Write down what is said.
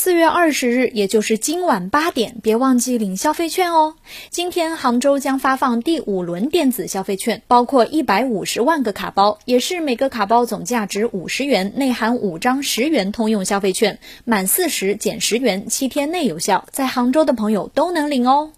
四月二十日也就是今晚八点别忘记领消费券哦。今天杭州将发放第五轮电子消费券包括一百五十万个卡包也是每个卡包总价值五十元内含五张十元通用消费券满四十减十元七天内有效在杭州的朋友都能领哦。